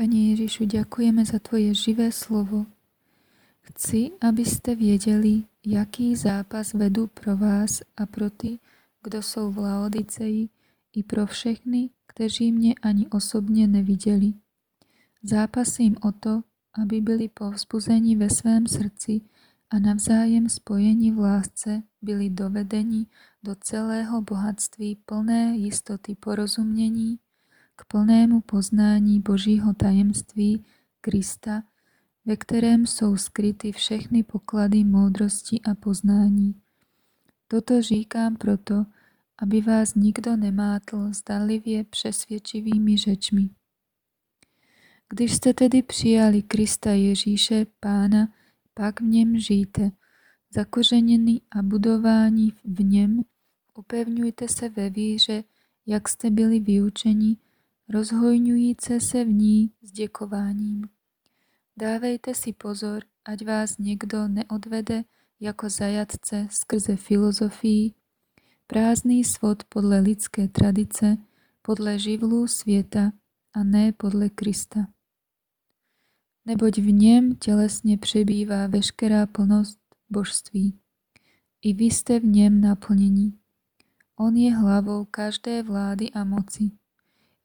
Pani Ježišu, ďakujeme za Tvoje živé slovo. Chci, aby ste věděli, jaký zápas vedú pro vás a pro ty, kdo jsou v Laodiceji, i pro všechny, kteří mě ani osobně neviděli. Zápasím o to, aby byli povzbuzeni ve svém srdci a navzájem spojení v lásce byli dovedeni do celého bohatství plné jistoty porozumění, k plnému poznání Božího tajemství Krista, ve kterém jsou skryty všechny poklady moudrosti a poznání. Toto říkám proto, aby vás nikdo nemátl zdalivě přesvědčivými řečmi. Když jste tedy přijali Krista Ježíše, Pána, pak v něm žijte, zakořeněný a budování v něm, upevňujte se ve víře, jak jste byli vyučeni, rozhojňujíce se v ní s děkováním. Dávejte si pozor, ať vás někdo neodvede jako zajatce skrze filozofii, prázdný svod podle lidské tradice, podle živlů světa a ne podle Krista. Neboť v něm tělesně přebývá veškerá plnost božství. I vy jste v něm naplnění. On je hlavou každé vlády a moci.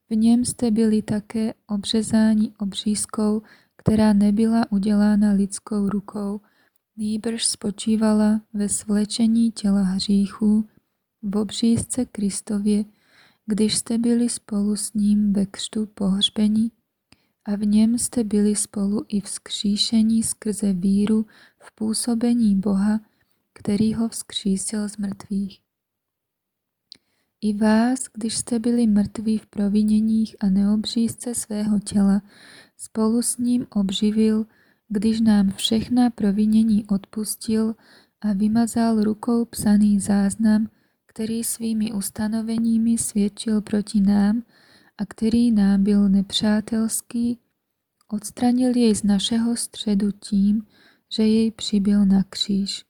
V něm jste byli také obřezáni obřízkou, která nebyla udělána lidskou rukou, nýbrž spočívala ve svlečení těla hříchů v obřízce Kristově, když jste byli spolu s ním ve křtu pohřbení a v něm jste byli spolu i vzkříšení skrze víru v působení Boha, který ho vzkřísil z mrtvých. I vás, když jste byli mrtví v proviněních a neobřízce svého těla, spolu s ním obživil, když nám všechna provinění odpustil a vymazal rukou psaný záznam, který svými ustanoveními svědčil proti nám a který nám byl nepřátelský, odstranil jej z našeho středu tím, že jej přibyl na kříž.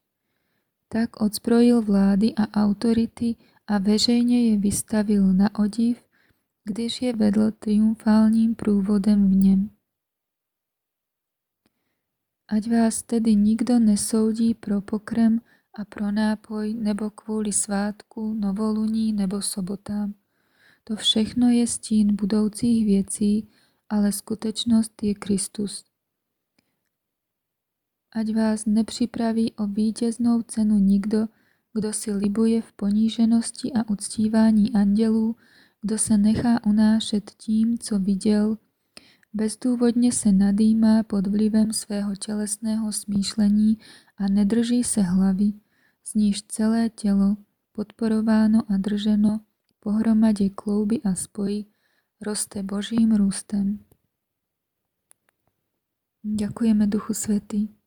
Tak odzbrojil vlády a autority a veřejně je vystavil na odiv, když je vedl triumfálním průvodem v něm. Ať vás tedy nikdo nesoudí pro pokrm a pro nápoj nebo kvůli svátku, novoluní nebo sobotám. To všechno je stín budoucích věcí, ale skutečnost je Kristus. Ať vás nepřipraví o vítěznou cenu nikdo, kdo si libuje v poníženosti a uctívání andělů, kdo se nechá unášet tím, co viděl, bezdůvodně se nadýmá pod vlivem svého tělesného smýšlení a nedrží se hlavy, z níž celé tělo, podporováno a drženo pohromadě klouby a spojí, roste Božím růstem. Ďakujeme Duchu Svetý.